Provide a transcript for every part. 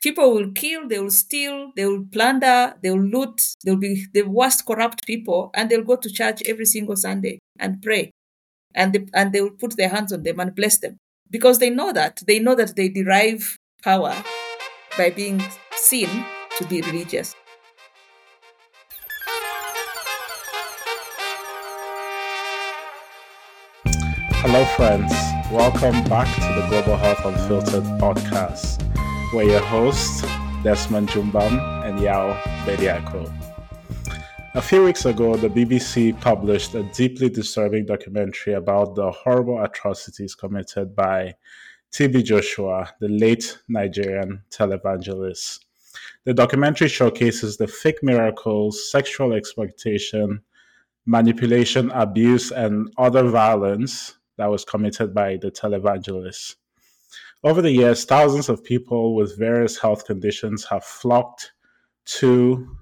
People will kill, they will steal, they will plunder, they will loot, they'll be the worst corrupt people, and they'll go to church every single Sunday and pray. And they, and they will put their hands on them and bless them because they know that. They know that they derive power by being seen to be religious. Hello, friends. Welcome back to the Global Health Unfiltered podcast. We're your hosts, Desmond Jumbam and Yao Bediako. A few weeks ago, the BBC published a deeply disturbing documentary about the horrible atrocities committed by TB Joshua, the late Nigerian televangelist. The documentary showcases the fake miracles, sexual exploitation, manipulation, abuse, and other violence that was committed by the televangelist. Over the years, thousands of people with various health conditions have flocked to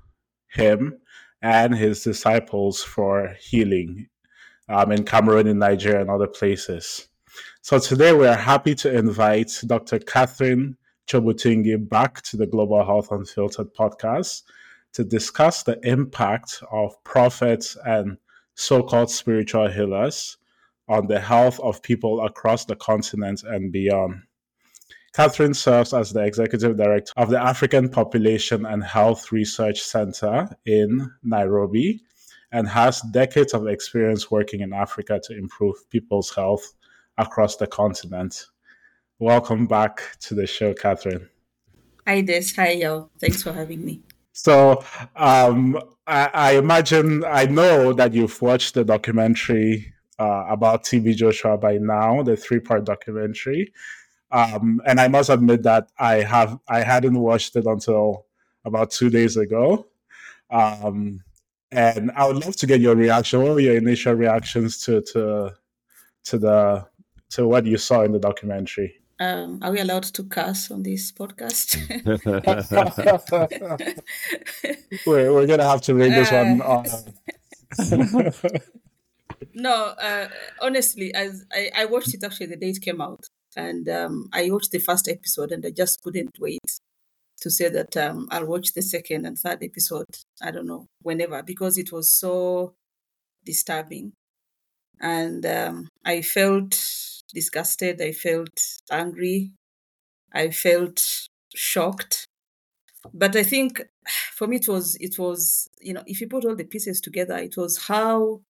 him and his disciples for healing um, in Cameroon, in Nigeria, and other places. So today we are happy to invite Dr. Catherine Kyobutungi back to the Global Health Unfiltered podcast to discuss the impact of prophets and so called spiritual healers on the health of people across the continent and beyond. Catherine serves as the executive director of the African Population and Health Research Center in Nairobi and has decades of experience working in Africa to improve people's health across the continent. Welcome back to the show, Catherine. Hi, Des. Hi, y'all. Thanks for having me. So, um, I, I, imagine, I know that you've watched the documentary uh, about TB Joshua by now, the three part documentary. Um, and I must admit that I have I hadn't watched it until about two days ago. Um, and I would love to get your reaction. What were your initial reactions to to to the to what you saw in the documentary? Um, are we allowed to curse on this podcast? we're, we're gonna have to ring this one. Uh, no, uh, honestly, as I, I watched it actually the day it came out, and um, I watched the first episode and I just couldn't wait to say that um, I'll watch the second and third episode. I don't know whenever because it was so disturbing, and um, I felt disgusted. I felt angry. I felt shocked. But I think for me it was it was you know if you put all the pieces together, it was how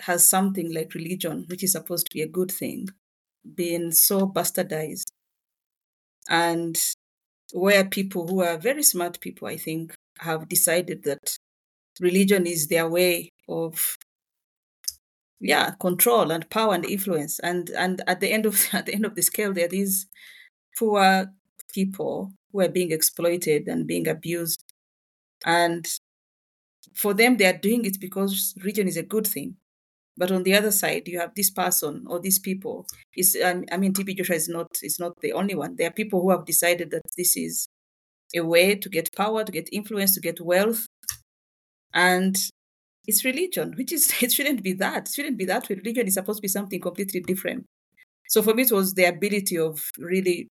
has something like religion, which is supposed to be a good thing, been so bastardized. And where people who are very smart people i think have decided that religion is their way of yeah control and power and influence. And and at the end of at the end of the scale there are these poor people who are being exploited and being abused. And for them they are doing it because religion is a good thing but on the other side, you have this person or these people. Is um, I mean, TB Joshua is not is not the only one. There are people who have decided that this is a way to get power, to get influence, to get wealth, and it's religion, which is it shouldn't be that. It shouldn't be that. Religion is supposed to be something completely different. So for me, it was the ability of really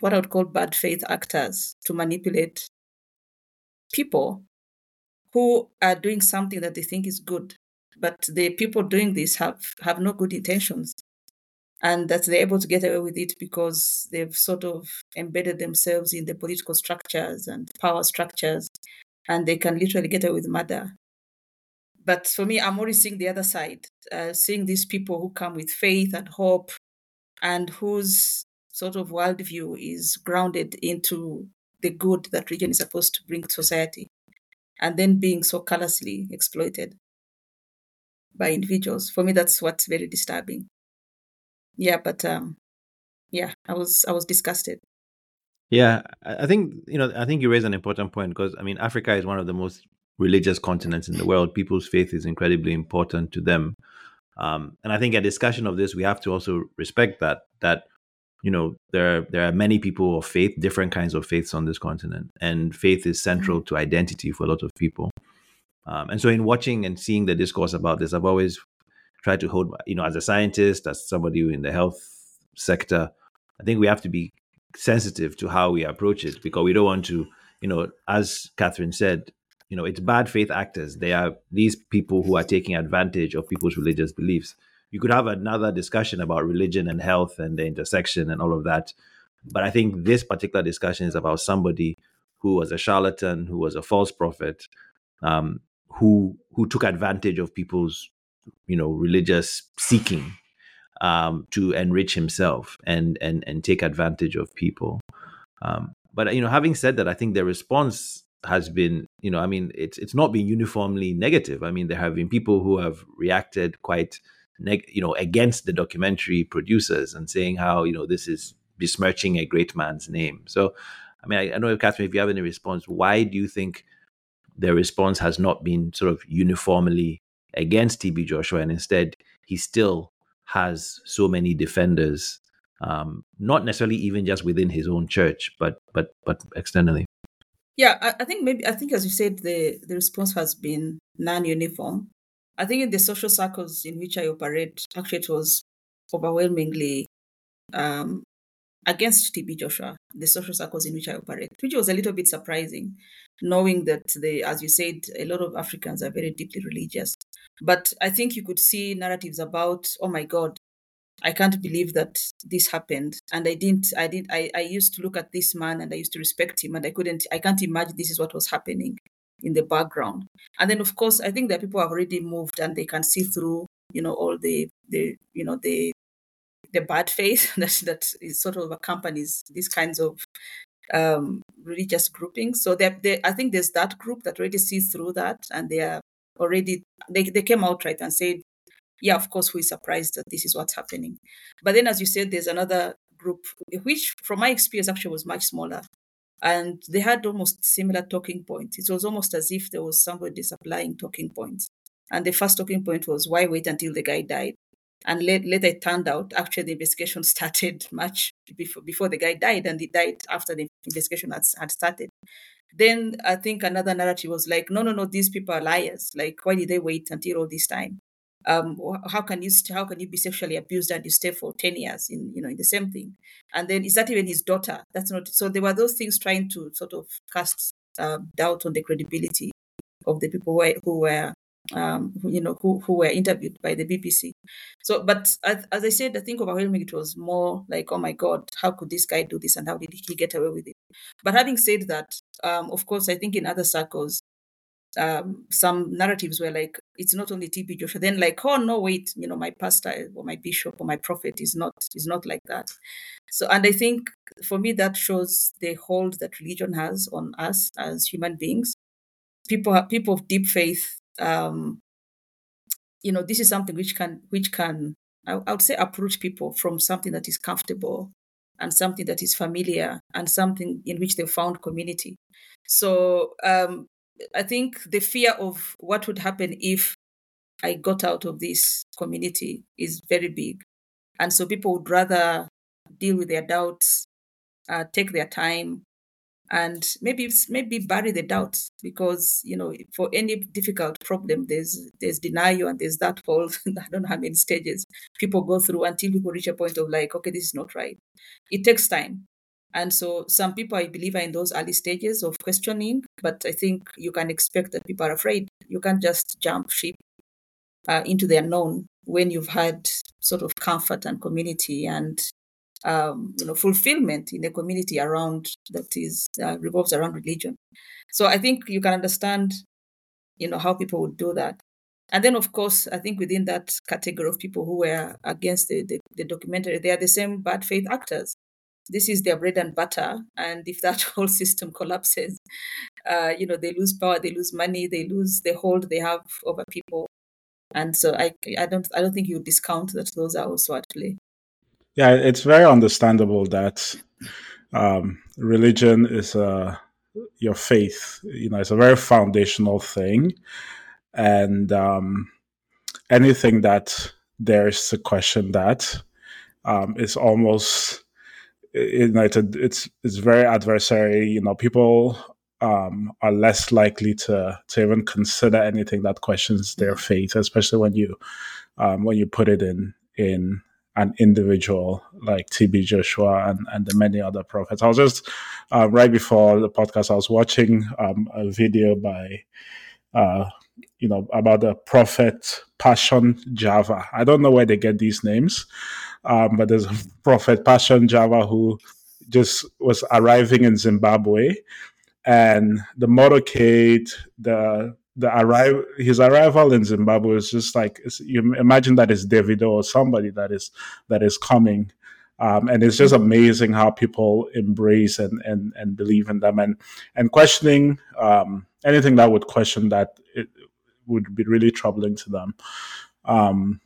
what I would call bad faith actors to manipulate people who are doing something that they think is good but the people doing this have have no good intentions. And that they're able to get away with it because they've sort of embedded themselves in the political structures and power structures and they can literally get away with murder. But for me i'm always seeing the other side uh, seeing these people who come with faith and hope and whose sort of worldview is grounded into the good that religion is supposed to bring to society and then being so callously exploited by individuals. For me, that's what's very disturbing. Yeah, but um, yeah, I was I was disgusted. Yeah, I think you know I think you raise an important point because I mean Africa is one of the most religious continents in the world. People's faith is incredibly important to them, um, and I think a discussion of this we have to also respect that that you know there there are many people of faith, different kinds of faiths on this continent, and faith is central mm-hmm. to identity for a lot of people. Um, and so, in watching and seeing the discourse about this, I've always tried to hold, you know, as a scientist, as somebody in the health sector, I think we have to be sensitive to how we approach it because we don't want to, you know, as Catherine said, you know, it's bad faith actors. They are these people who are taking advantage of people's religious beliefs. You could have another discussion about religion and health and the intersection and all of that. But I think this particular discussion is about somebody who was a charlatan, who was a false prophet, um, who who took advantage of people's, you know, religious seeking um, to enrich himself and and and take advantage of people. Um, but you know, having said that, I think the response has been, you know, I mean, it's it's not been uniformly negative. I mean, there have been people who have reacted quite, neg- you know, against the documentary producers and saying how you know this is besmirching a great man's name. So, I mean, I, I know, Catherine, if you have any response, why do you think the response has not been sort of uniformly against TB Joshua, and instead he still has so many defenders, um, not necessarily even just within his own church, but but but externally. Yeah, I, I think maybe I think as you said, the the response has been non-uniform. I think in the social circles in which I operate, actually, it was overwhelmingly um, against TB Joshua, the social circles in which I operate, which was a little bit surprising, knowing that the, as you said, a lot of Africans are very deeply religious. But I think you could see narratives about, oh my God, I can't believe that this happened. And I didn't, I did, I, I used to look at this man and I used to respect him and I couldn't, I can't imagine this is what was happening in the background. And then of course, I think that people have already moved and they can see through, you know, all the, the, you know, the, the bad faith that, that is sort of accompanies these kinds of um, religious groupings. So they, they, I think there's that group that already sees through that and they are already, they, they came out right and said, yeah, of course, we're surprised that this is what's happening. But then, as you said, there's another group, which from my experience actually was much smaller. And they had almost similar talking points. It was almost as if there was somebody supplying talking points. And the first talking point was, why wait until the guy died? And later it turned out actually the investigation started much before, before the guy died, and he died after the investigation had, had started. Then I think another narrative was like, no, no, no, these people are liars. Like, why did they wait until all this time? Um, how can you how can you be sexually abused and you stay for ten years in you know in the same thing? And then is that even his daughter? That's not. So there were those things trying to sort of cast uh, doubt on the credibility of the people who were, who were um, you know, who, who were interviewed by the BBC. So, but as, as, I said, I think overwhelming it was more like, oh my God, how could this guy do this and how did he get away with it? But having said that, um, of course, I think in other circles, um, some narratives were like, it's not only TB Joshua. Then like, oh no, wait, you know, my pastor or my bishop or my prophet is not is not like that. So, and I think for me that shows the hold that religion has on us as human beings. People, people of deep faith um, you know, this is something which can which can I, I would say approach people from something that is comfortable and something that is familiar and something in which they found community. So um, I think the fear of what would happen if I got out of this community is very big. And so people would rather deal with their doubts, uh, take their time, and maybe maybe bury the doubts because you know for any difficult problem there's there's denial and there's that whole i don't know how many stages people go through until people reach a point of like okay this is not right. It takes time. And so some people i believe are in those early stages of questioning but i think you can expect that people are afraid. You can't just jump ship uh, into the unknown when you've had sort of comfort and community and um, you know, fulfillment in the community around that is uh, revolves around religion. So I think you can understand, you know, how people would do that. And then, of course, I think within that category of people who were against the, the, the documentary, they are the same bad faith actors. This is their bread and butter. And if that whole system collapses, uh, you know, they lose power, they lose money, they lose the hold they have over people. And so I, I don't, I don't think you discount that those are also at play yeah, it's very understandable that um, religion is a your faith. You know, it's a very foundational thing, and um, anything that there's to question that um, is almost you know it's, a, it's it's very adversary. You know, people um, are less likely to to even consider anything that questions their faith, especially when you um, when you put it in in an individual like TB Joshua and, and the many other prophets. I was just uh, right before the podcast, I was watching um, a video by, uh, you know, about the prophet Passion Java. I don't know where they get these names, um, but there's a prophet Passion Java who just was arriving in Zimbabwe, and the motorcade, the the arrival, his arrival in Zimbabwe is just like you imagine that is Davido or somebody that is that is coming, um, and it's just amazing how people embrace and and and believe in them and and questioning um, anything that would question that it would be really troubling to them. Um,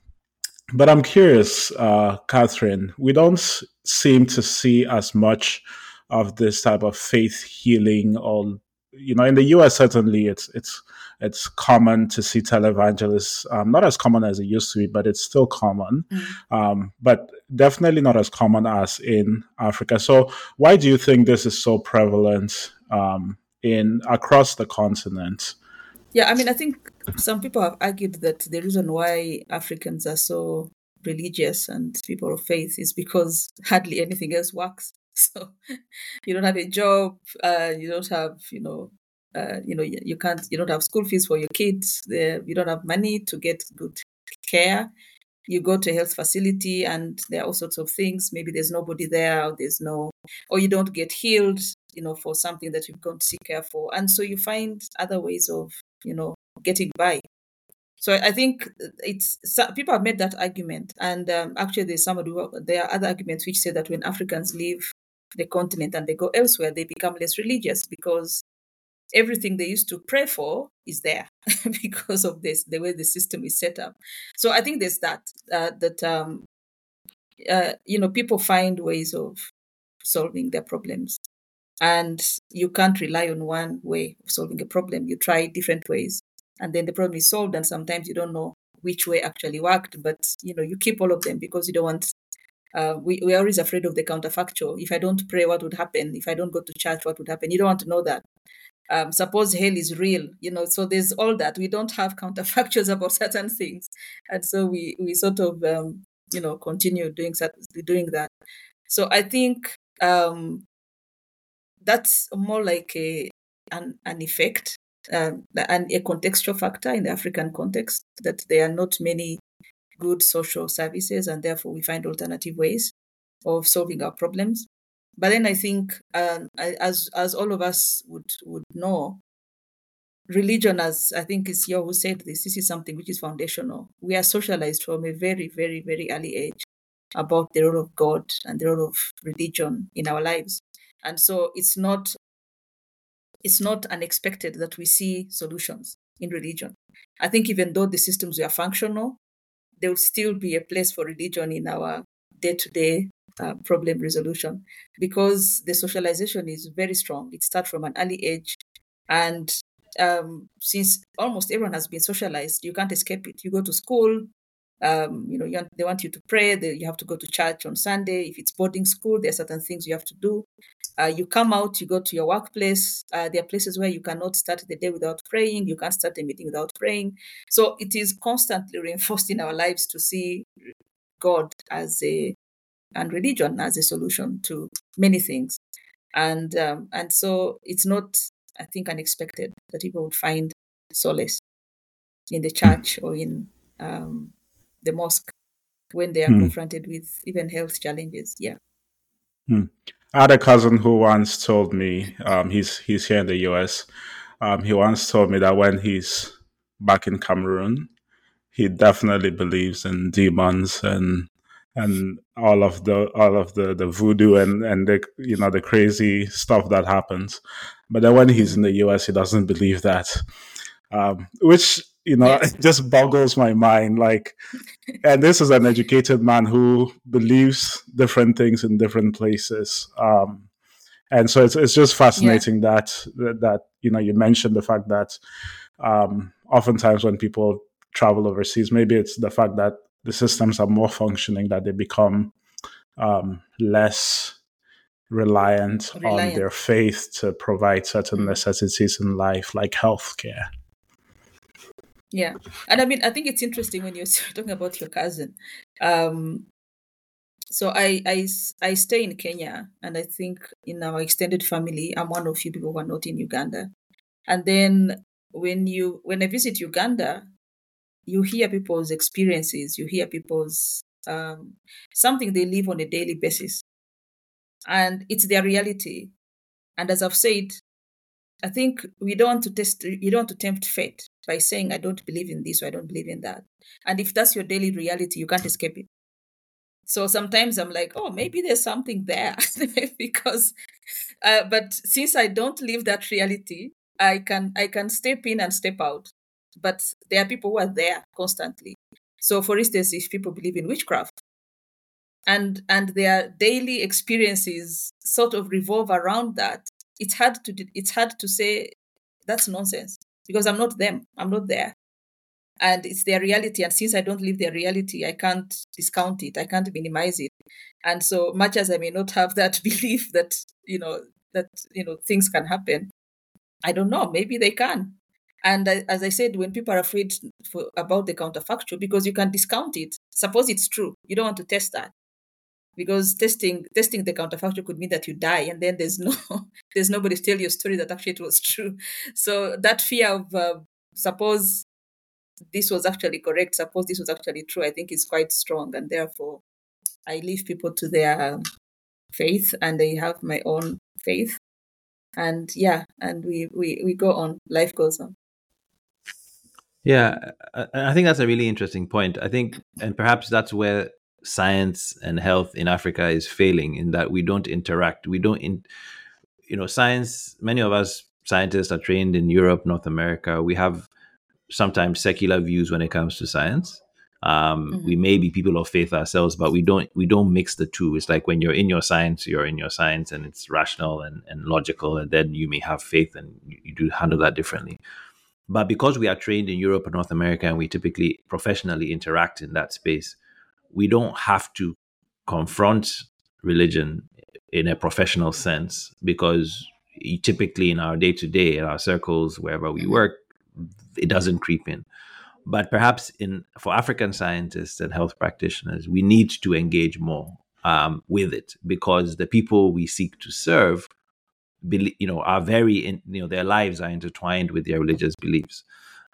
but I'm curious, uh, Catherine. We don't seem to see as much of this type of faith healing, or you know, in the U.S. certainly it's it's it's common to see televangelists. Um, not as common as it used to be, but it's still common. Mm. Um, but definitely not as common as in Africa. So, why do you think this is so prevalent um, in across the continent? Yeah, I mean, I think some people have argued that the reason why Africans are so religious and people of faith is because hardly anything else works. So you don't have a job, uh, you don't have, you know, uh, you know, you can't, you don't have school fees for your kids. you don't have money to get good care. You go to a health facility and there are all sorts of things. Maybe there's nobody there, or there's no, or you don't get healed, you know, for something that you've gone to seek care for. And so you find other ways of you know, getting by. So I think it's people have made that argument, and um, actually there's somebody there are other arguments which say that when Africans leave the continent and they go elsewhere, they become less religious because everything they used to pray for is there because of this the way the system is set up. So I think there's that uh, that um, uh, you know people find ways of solving their problems. And you can't rely on one way of solving a problem. You try different ways and then the problem is solved and sometimes you don't know which way actually worked. But you know you keep all of them because you don't want uh, we, we're always afraid of the counterfactual. If i don't pray what would happen? If i don't go to church what would happen? You don't want to know that. Um, suppose hell is real you know so there's all that. We don't have counterfactuals about certain things. And so we we sort of um, you know continue doing doing that. So i think um, that's more like a an, an effect um, and a contextual factor in the African context that there are not many good social services, and therefore we find alternative ways of solving our problems. But then I think, um, as as all of us would would know, religion, as I think it's Yao who said this, this is something which is foundational. We are socialized from a very, very, very early age about the role of God and the role of religion in our lives and so it's not it's not unexpected that we see solutions in religion i think even though the systems were functional there will still be a place for religion in our day-to-day uh, problem resolution. Because the socialization is very strong it starts from an early age. And um, since almost everyone has been socialized you can't escape it. You go to school um, you know you, they want you to pray they, you have to go to church on sunday. If it's boarding school there are certain things you have to do uh, you come out, you go to your workplace. Uh, there are places where you cannot start the day without praying. You can't start a meeting without praying. So it is constantly reinforced in our lives to see God as a and religion as a solution to many things. And um, and so it's not, I think, unexpected that people would find solace in the church or in um, the mosque when they are hmm. confronted with even health challenges. Yeah. Hmm. I had a cousin who once told me, um, he's he's here in the US. Um, he once told me that when he's back in Cameroon, he definitely believes in demons and and all of the all of the the voodoo and and the you know the crazy stuff that happens. But then when he's in the US, he doesn't believe that, um, which you know yes. it just boggles my mind like and this is an educated man who believes different things in different places um and so it's, it's just fascinating yeah. that, that you know you mentioned the fact that um oftentimes when people travel overseas maybe it's the fact that the systems are more functioning that they become um less reliant, reliant. on their faith to provide certain mm. necessities in life like healthcare yeah, and I mean, I think it's interesting when you're talking about your cousin. Um, so I, I I stay in Kenya, and I think in our extended family, I'm one of few people who are not in Uganda. And then when you when I visit Uganda, you hear people's experiences, you hear people's um, something they live on a daily basis, and it's their reality. And as I've said, I think we don't want to test, you don't want to tempt fate by saying I don't believe in this or I don't believe in that. And if that's your daily reality, you can't escape it. So sometimes I'm like, oh, maybe there's something there because, uh, but since I don't live that reality, I can I can step in and step out. But there are people who are there constantly. So, for instance, if people believe in witchcraft, and and their daily experiences sort of revolve around that, it's hard to it's hard to say that's nonsense because I'm not them. I'm not there. And it's their reality and since i don't live their reality i can't discount it i can't minimize it. And so much as i may not have that belief that you know that you know things can happen i don't know maybe they can. And as i said when people are afraid for, about the counterfactual because you can discount it. Suppose it's true you don't want to test that because testing testing the counterfactual could mean that you die and then there's no there's nobody to tell your story that actually it was true so that fear of uh, suppose this was actually correct, suppose this was actually true, I think is quite strong. And therefore, I leave people to their faith and I have my own faith. And yeah, and we, we, we go on, life goes on. Yeah, I think that's a really interesting point. I think, and perhaps that's where science and health in Africa is failing in that we don't interact. We don't, in, you know, science, many of us scientists are trained in Europe, North America. We have sometimes secular views when it comes to science. Um, mm-hmm. We may be people of faith ourselves, but we don't we don't mix the two. It's like when you're in your science, you're in your science, and it's rational and, and logical, and then you may have faith, and you, you do handle that differently. But because we are trained in Europe and North America, and we typically professionally interact in that space, we don't have to confront religion in a professional sense because typically in our day to day, in our circles, wherever we work, it doesn't creep in. But perhaps in for African scientists and health practitioners, we need to engage more um, with it because the people we seek to serve, you know, are very, in, you know, their lives are intertwined with their religious beliefs.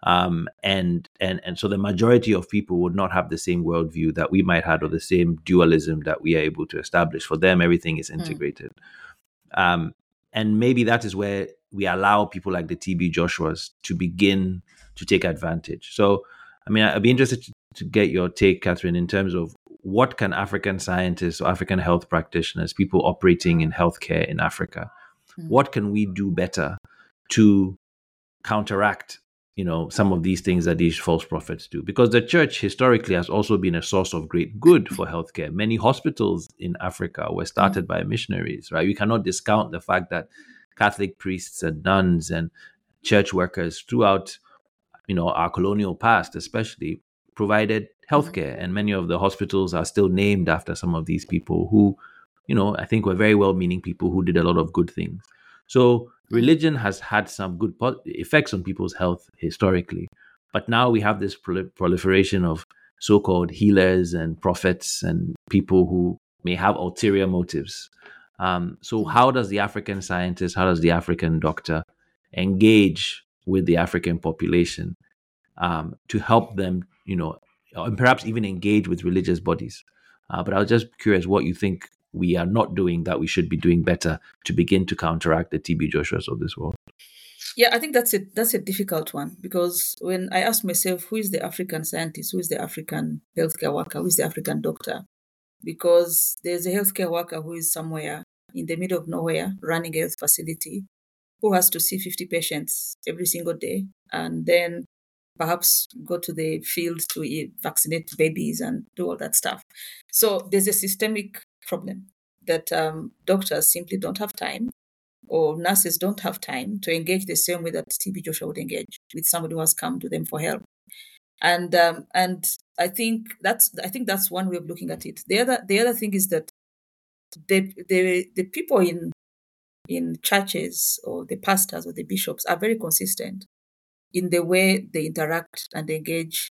Um, and and and so the majority of people would not have the same worldview that we might have, or the same dualism that we are able to establish. For them, everything is hmm. integrated, mm. um, and maybe that is where we allow people like the TB Joshuas to begin to take advantage. So, I mean, I'd be interested to, to get your take, Catherine, in terms of what can African scientists or African health practitioners, people operating in healthcare in Africa, mm-hmm. what can we do better to counteract you know some of these things that these false prophets do. Because the church historically has also been a source of great good for healthcare. Many hospitals in africa were started by missionaries right? We cannot discount the fact that catholic priests and nuns and church workers throughout you know our colonial past especially provided healthcare. And many of the hospitals are still named after some of these people who you know i think were very well meaning people who did a lot of good things. So religion has had some good effects on people's health historically, but now we have this proliferation of so-called healers and prophets and people who may have ulterior motives. Um, so, how does the African scientist, how does the African doctor engage with the African population um, to help them, you know, and perhaps even engage with religious bodies? Uh, but I was just curious what you think we are not doing that we should be doing better to begin to counteract the TB Joshuas of this world? Yeah, I think that's a that's a difficult one because when I ask myself who is the African scientist, who is the African healthcare worker, who is the African doctor, because there's a healthcare worker who is somewhere in the middle of nowhere running a health facility who has to see 50 patients every single day and then perhaps go to the field to vaccinate babies and do all that stuff. So there's a systemic problem that um, doctors simply don't have time or nurses don't have time to engage the same way that TB Joshua would engage with somebody who has come to them for help. And um, and I think that's I think that's one way of looking at it. The other the other thing is that the the the people in in churches or the pastors or the bishops are very consistent in the way they interact and engage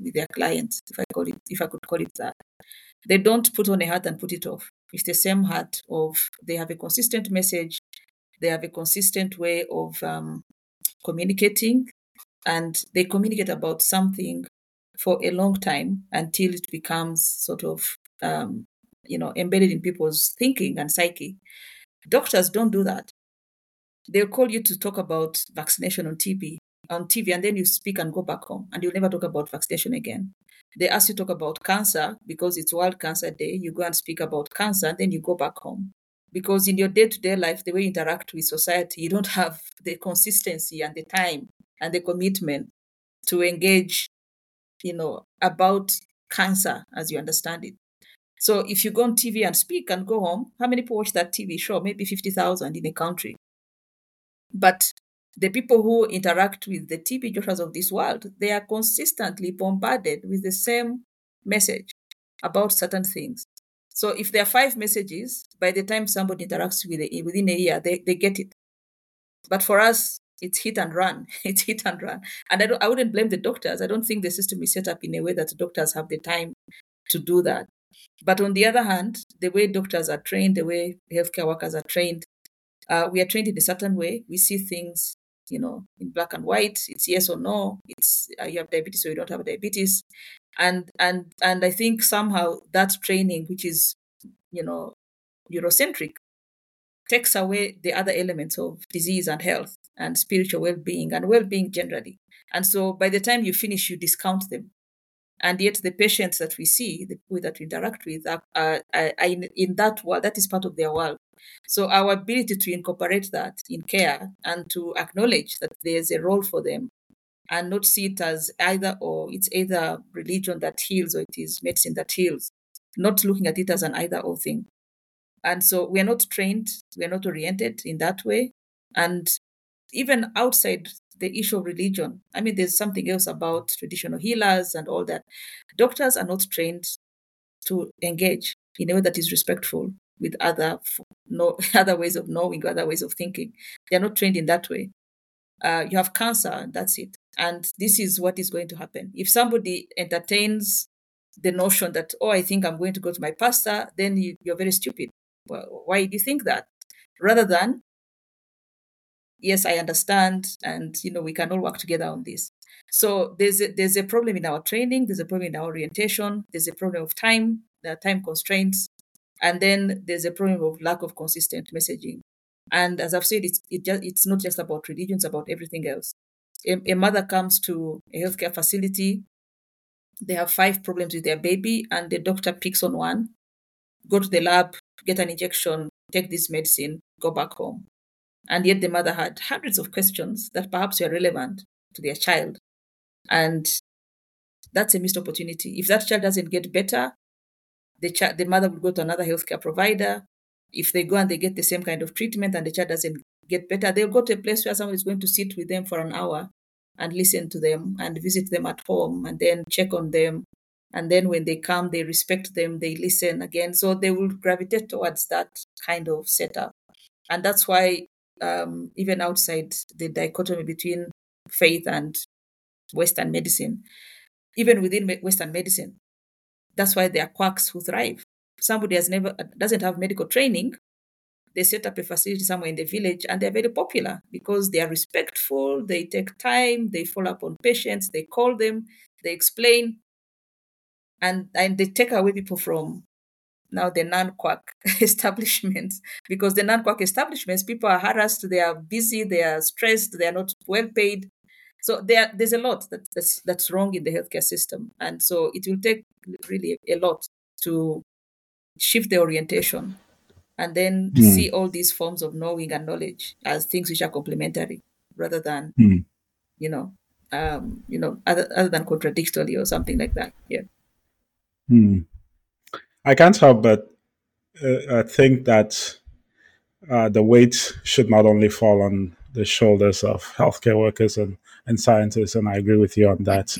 with their clients, if I call it if I could call it that. They don't put on a hat and put it off. It's the same hat of they have a consistent message, they have a consistent way of um, communicating, and they communicate about something for a long time until it becomes sort of um, you know embedded in people's thinking and psyche. Doctors don't do that. They'll call you to talk about vaccination on TV on TV and then you speak and go back home and you'll never talk about vaccination again. They ask you to talk about cancer because it's World Cancer Day. You go and speak about cancer and then you go back home. Because in your day to day life, the way you interact with society, you don't have the consistency and the time and the commitment to engage, you know, about cancer as you understand it. So if you go on TV and speak and go home, how many people watch that TV show? Maybe 50,000 in a country. But the people who interact with the TB Joshuas of this world, they are consistently bombarded with the same message about certain things. So if there are five messages, by the time somebody interacts with it within a year, they, they get it. But for us, it's hit and run. It's hit and run. And I, don't, I wouldn't blame the doctors. I don't think the system is set up in a way that doctors have the time to do that. But on the other hand, the way doctors are trained, the way healthcare workers are trained, uh, we are trained in a certain way. We see things you know, in black and white. It's yes or no. It's uh, you have diabetes or you don't have diabetes, and and and I think somehow that training, which is you know, Eurocentric, takes away the other elements of disease and health and spiritual well-being and well-being generally. And so by the time you finish, you discount them. And yet the patients that we see, the people that we interact with, are, are, are in, in that world. That is part of their world. So our ability to incorporate that in care and to acknowledge that there's a role for them and not see it as either or it's either religion that heals or it is medicine that heals, not looking at it as an either or thing. And so we are not trained, we are not oriented in that way. And even outside the issue of religion, I mean, there's something else about traditional healers and all that. Doctors are not trained to engage in a way that is respectful with other no, other ways of knowing, other ways of thinking. They are not trained in that way. Uh, you have cancer, that's it. And this is what is going to happen. If somebody entertains the notion that, oh, I think I'm going to go to my pastor, then you, you're very stupid. Well, why do you think that? Rather than, yes, I understand, and you know we can all work together on this. So there's a, there's a problem in our training, there's a problem in our orientation, there's a problem of time, there are time constraints, and then there's a problem of lack of consistent messaging. And as I've said, it's it just it's not just about religion; it's about everything else. A, a mother comes to a healthcare facility, they have five problems with their baby, and the doctor picks on one. Go to the lab, get an injection, take this medicine, go back home. And yet the mother had hundreds of questions that perhaps were relevant to their child. And that's a missed opportunity. If that child doesn't get better, the child, the mother will go to another healthcare provider. If they go and they get the same kind of treatment and the child doesn't get better, they'll go to a place where someone is going to sit with them for an hour and listen to them and visit them at home and then check on them. And then when they come, they respect them, they listen again. So they will gravitate towards that kind of setup. And that's why, um, even outside the dichotomy between faith and Western medicine, even within Western medicine, that's why there are quacks who thrive. Somebody has never doesn't have medical training. They set up a facility somewhere in the village and they're very popular because they are respectful, they take time, they follow up on patients, they call them, they explain, and, and they take away people from now the non-quack establishments because the non-quack establishments people are harassed they are busy they are stressed they are not well paid so there, there's a lot that, that's, that's wrong in the healthcare system. And so it will take really a lot to shift the orientation and then mm. see all these forms of knowing and knowledge as things which are complementary rather than, mm. you know, um, you know, other, other than contradictory or something like that. Yeah. Mm. I can't help but uh, think that uh, the weight should not only fall on the shoulders of healthcare workers and and scientists, and I agree with you on that.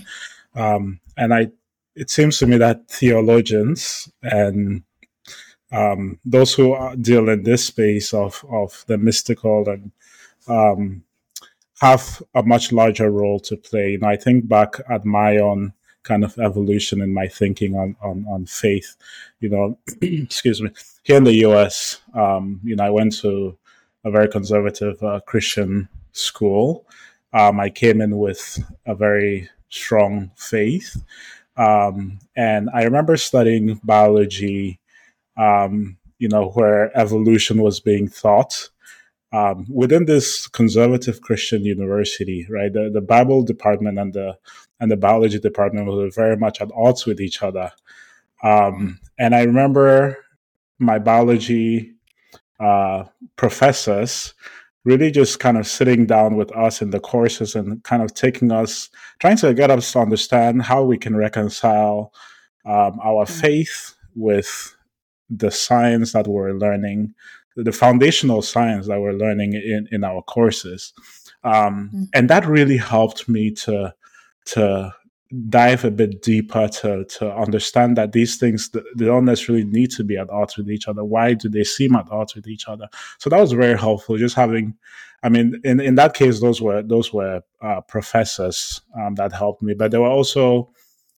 Um, and I, it seems to me that theologians and um, those who deal in this space of of the mystical and um, have a much larger role to play. And I think back at my own kind of evolution in my thinking on on, on faith. You know, excuse me. Here in the U.S., um, you know, I went to a very conservative uh, Christian school. Um, I came in with a very strong faith, um, and I remember studying biology. Um, you know, where evolution was being taught um, within this conservative Christian university, right? The, the Bible department and the and the biology department were very much at odds with each other. Um, and I remember my biology uh, professors really just kind of sitting down with us in the courses and kind of taking us, trying to get us to understand how we can reconcile um, our mm. faith with the science that we're learning the foundational science that we're learning in, in our courses. Um, mm-hmm. And that really helped me to, to dive a bit deeper to, to understand that these things they don't necessarily need to be at odds with each other. Why do they seem at odds with each other? So that was very helpful. Just having, I mean, in, in that case, those were those were uh, professors um, that helped me, but there were also,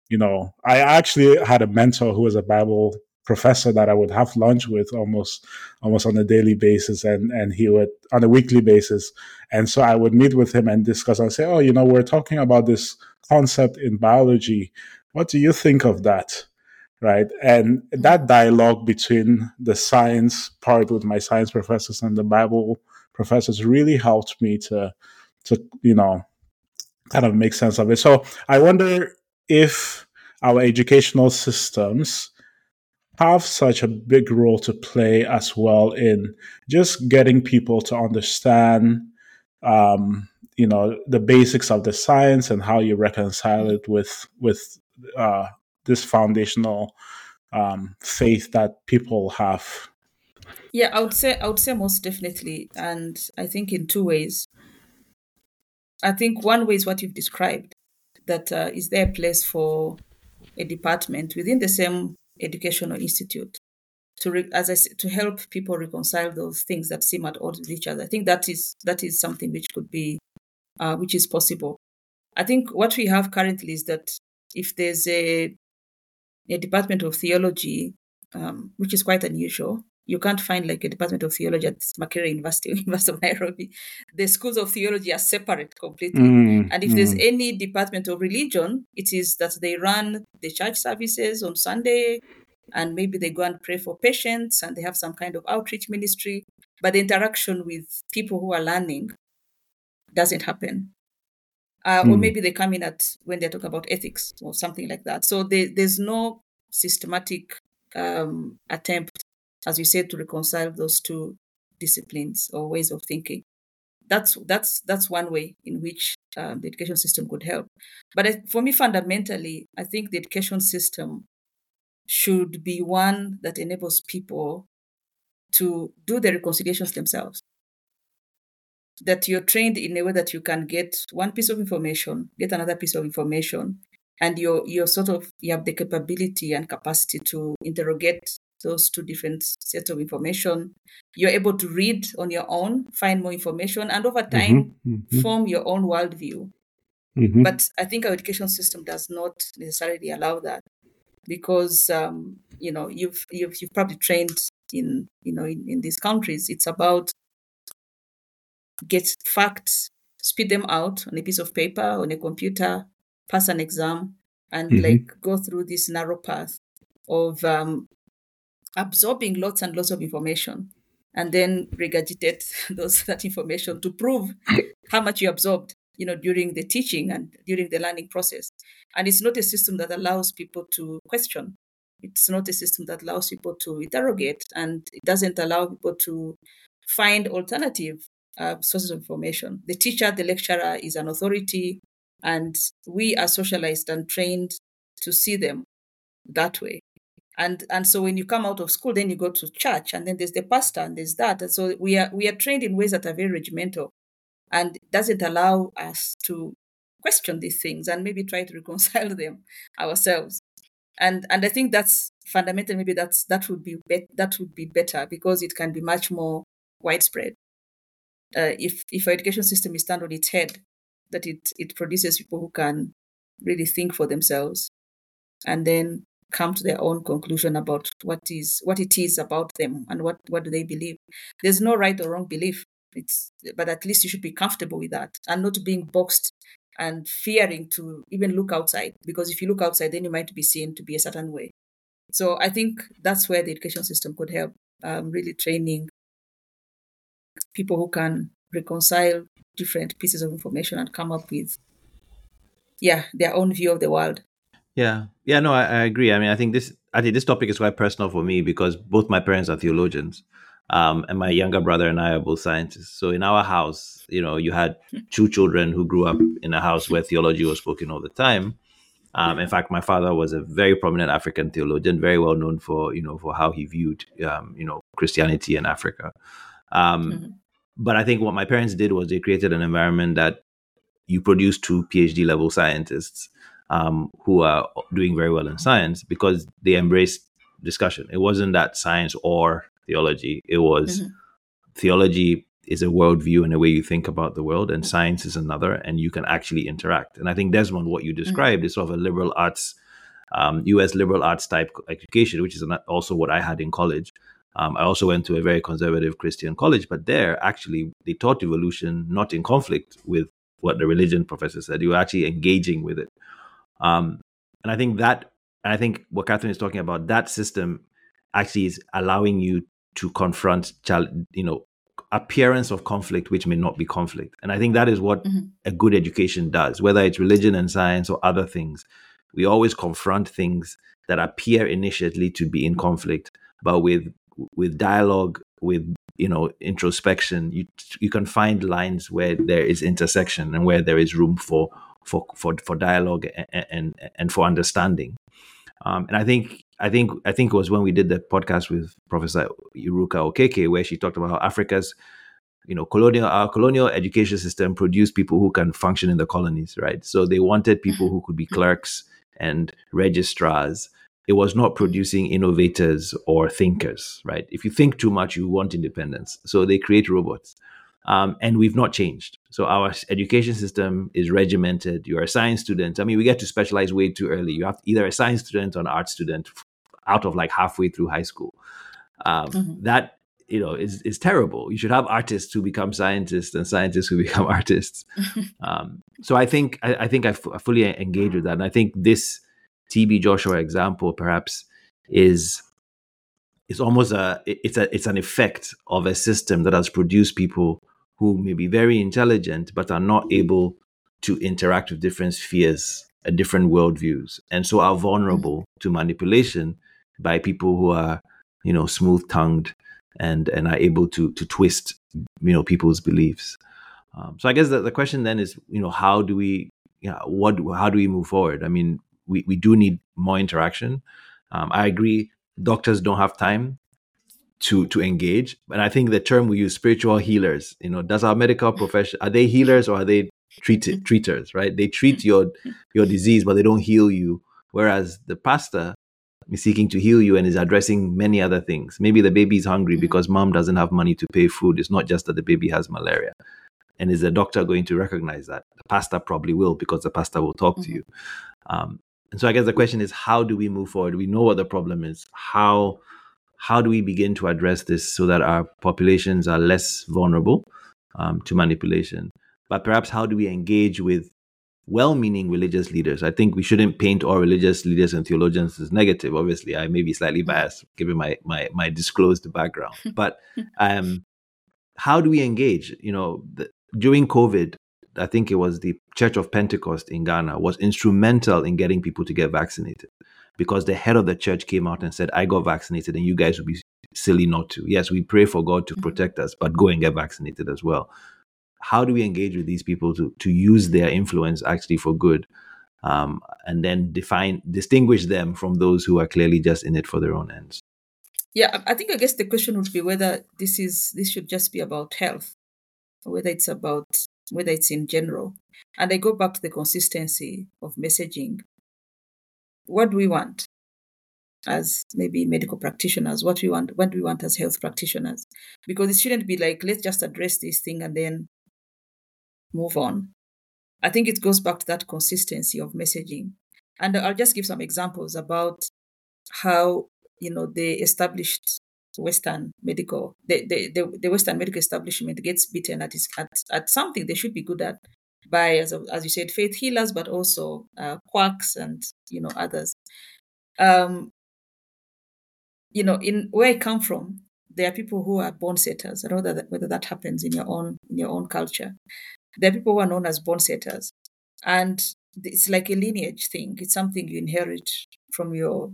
you know, I actually had a mentor who was a Bible professor that I would have lunch with almost almost on a daily basis and and he would on a weekly basis. And so I would meet with him and discuss and say oh you know we're talking about this concept in biology. What do you think of that? Right? And mm-hmm. that dialogue between the science part with my science professors and the bible professors really helped me to to you know kind of make sense of it. So i wonder if our educational systems have such a big role to play as well in just getting people to understand um, you know the basics of the science and how you reconcile it with with uh, this foundational um, faith that people have. Yeah i would say i would say most definitely. And i think in two ways. I think one way is what you've described that uh, is there a place for a department within the same educational institute to re- as I said, to help people reconcile those things that seem at odds with each other. I think that is that is something which could be uh, which is possible. I think what we have currently is that if there's a a department of theology, um, which is quite unusual, you can't find like a department of theology at Makerere University, University of Nairobi. The schools of theology are separate completely. Mm, and if mm. there's any department of religion, it is that they run the church services on Sunday and maybe they go and pray for patients and they have some kind of outreach ministry. But the interaction with people who are learning doesn't happen. Uh, mm. Or maybe they come in at when they're talking about ethics or something like that. So they, there's no systematic um, attempt as you said, to reconcile those two disciplines or ways of thinking. That's that's that's one way in which um, the education system could help. But for me, fundamentally, I think the education system should be one that enables people to do the reconciliations themselves. That you're trained in a way that you can get one piece of information, get another piece of information, and you're you're sort of you have the capability and capacity to interrogate those two different sets of information. You're able to read on your own, find more information, and over time mm-hmm, mm-hmm. form your own worldview. Mm-hmm. But I think our education system does not necessarily allow that because um, you know you've, you've you've probably trained in you know in, in these countries. It's about get facts, spit them out on a piece of paper on a computer, pass an exam, and mm-hmm. like go through this narrow path of um, absorbing lots and lots of information and then regurgitate those that information to prove how much you absorbed you know during the teaching and during the learning process. And it's not a system that allows people to question. It's not a system that allows people to interrogate and it doesn't allow people to find alternative uh, sources of information. The teacher the lecturer is an authority and we are socialized and trained to see them that way and and so when you come out of school then you go to church and then there's the pastor and there's that. And so we are we are trained in ways that are very regimental and doesn't allow us to question these things and maybe try to reconcile them ourselves. And and i think that's fundamental. Maybe that's that would be, that would be better because it can be much more widespread. Uh, if if our education system is turned on its head that it it produces people who can really think for themselves. And then come to their own conclusion about what is what it is about them and what what do they believe. There's no right or wrong belief. It's but at least you should be comfortable with that and not being boxed and fearing to even look outside because if you look outside then you might be seen to be a certain way. So i think that's where the education system could help um, really training people who can reconcile different pieces of information and come up with yeah their own view of the world yeah yeah no I, I agree i mean i think this i think this topic is quite personal for me because both my parents are theologians um, and my younger brother and I are both scientists. So in our house, you know, you had two children who grew up in a house where theology was spoken all the time. Um, in fact, my father was a very prominent African theologian, very well known for you know for how he viewed um, you know Christianity in Africa. Um, mm-hmm. But I think what my parents did was they created an environment that you produce two PhD level scientists um, who are doing very well in science because they embraced discussion. It wasn't that science or theology. It was mm-hmm. theology is a worldview and a way you think about the world, and science is another, and you can actually interact. And I think Desmond, what you mm-hmm. described mm-hmm. is sort of a liberal arts, um, U.S. liberal arts type education, which is also what I had in college. Um, I also went to a very conservative Christian college, but there actually they taught evolution not in conflict with what the religion professor said. You were actually engaging with it, um, and I think that, and I think what Catherine is talking about, that system actually is allowing you to confront, you know, appearance of conflict which may not be conflict. And I think that is what mm-hmm. a good education does, whether it's religion and science or other things. We always confront things that appear initially to be in conflict, but with with dialogue, with you know introspection, you you can find lines where there is intersection and where there is room for for for, for dialogue and, and and for understanding. Um, and I think I think I think it was when we did the podcast with Professor Iruka Okeke where she talked about how Africa's you know colonial our colonial education system produced people who can function in the colonies, right? So they wanted people who could be clerks and registrars. It was not producing innovators or thinkers, right? If you think too much, you want independence. So they create robots. Um, and we've not changed. So our education system is regimented. You're a science student. I mean, we get to specialize way too early. You have either a science student or an art student out of like halfway through high school. Um, mm-hmm. That you know is is terrible. You should have artists who become scientists and scientists who become artists. um, so I think I, I think I, f- I fully engage with that, and I think this TB Joshua example perhaps is is almost a it's a it's an effect of a system that has produced people who may be very intelligent but are not able to interact with different spheres and different worldviews, and so are vulnerable mm-hmm. to manipulation by people who are, you know, smooth tongued and and are able to to twist, you know, people's beliefs. Um, so I guess the, the question then is, you know, how do we, you know, what how do we move forward? I mean, we we do need more interaction. Um, I agree. Doctors don't have time to to engage, and I think the term we use, spiritual healers. You know, does our medical profession are they healers or are they treat, treaters? Right? They treat your your disease, but they don't heal you. Whereas the pastor is seeking to heal you and is addressing many other things. Maybe the baby is hungry mm-hmm. because mom doesn't have money to pay food. It's not just that the baby has malaria. And is the doctor going to recognize that? The pastor probably will because the pastor will talk mm-hmm. to you. Um, and so I guess the question is, how do we move forward? We know what the problem is. How how do we begin to address this so that our populations are less vulnerable um, to manipulation? But perhaps how do we engage with well-meaning religious leaders. I think we shouldn't paint all religious leaders and theologians as negative. Obviously, I may be slightly biased given my my my disclosed background. But um, how do we engage? You know, the, during COVID, I think it was the Church of Pentecost in Ghana was instrumental in getting people to get vaccinated because the head of the church came out and said, "I got vaccinated, and you guys would be silly not to." Yes, we pray for God to mm-hmm. protect us, but go and get vaccinated as well how do we engage with these people to to use their influence actually for good um, and then define distinguish them from those who are clearly just in it for their own ends yeah i think i guess the question would be whether this is this should just be about health or whether it's about whether it's in general and i go back to the consistency of messaging what do we want as maybe medical practitioners what we want what do we want as health practitioners because it shouldn't be like let's just address this thing and then move on. I think it goes back to that consistency of messaging. And I'll just give some examples about how you know the established Western medical, the, the, the, the Western medical establishment gets beaten at, at, at something they should be good at by, as, as you said, faith healers, but also uh, quacks and, you know, others. Um, you know, in where I come from, there are people who are bone setters. I don't know that, whether that happens in your own in your own culture. There are people who are known as bone setters, and it's like a lineage thing. It's something you inherit from your